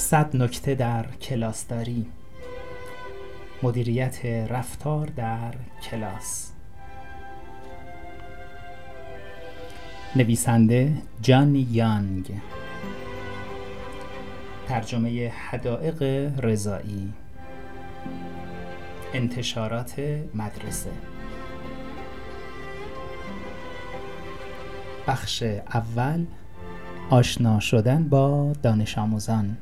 صد نکته در کلاسداری مدیریت رفتار در کلاس. نویسنده جان یانگ. ترجمه حدائق رضایی. انتشارات مدرسه. بخش اول آشنا شدن با دانش آموزان.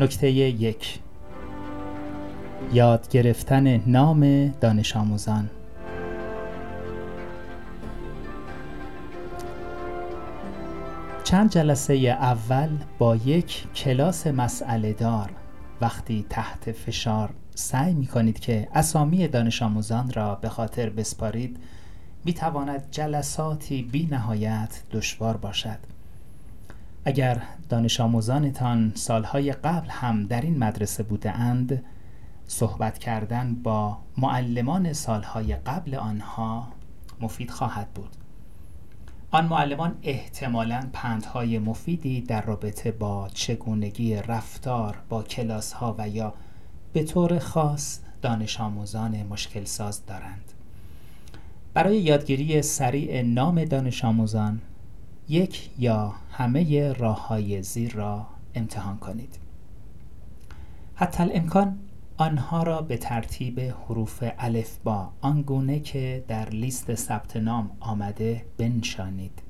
نکته یک. یاد گرفتن نام دانش آموزان. چند جلسه اول با یک کلاس مسئله دار وقتی تحت فشار سعی می کنید که اسامی دانش آموزان را به خاطر بسپارید می تواند جلساتی بی نهایت دشوار باشد. اگر دانش آموزانتان سالهای قبل هم در این مدرسه بوده اند صحبت کردن با معلمان سالهای قبل آنها مفید خواهد بود. آن معلمان احتمالا پندهای مفیدی در رابطه با چگونگی رفتار با کلاس ها و یا به طور خاص دانش آموزان مشکل ساز دارند. برای یادگیری سریع نام دانش آموزان یک یا همه راه های زیر را امتحان کنید. حتی الامکان آنها را به ترتیب حروف الف با آنگونه که در لیست ثبت نام آمده بنشانید.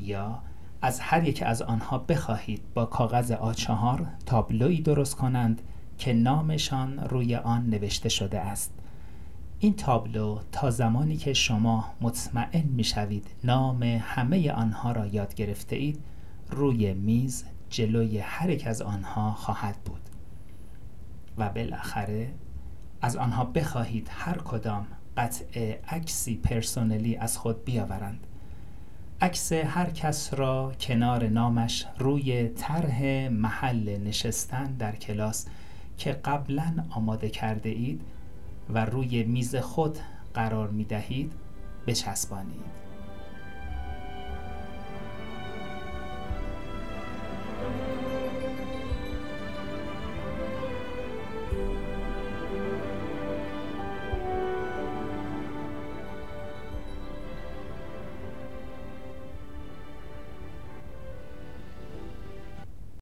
یا از هر یک از آنها بخواهید با کاغذ آچهار تابلوی درست کنند که نامشان روی آن نوشته شده است. این تابلو تا زمانی که شما مطمئن می شوید نام همه آنها را یاد گرفته اید روی میز جلوی هر یک از آنها خواهد بود. و بالاخره از آنها بخواهید هر کدام قطع عکسی پرسونلی از خود بیاورند. عکس هر کس را کنار نامش روی طرح محل نشستن در کلاس که قبلا آماده کرده اید و روی میز خود قرار می دهید بچسبانید.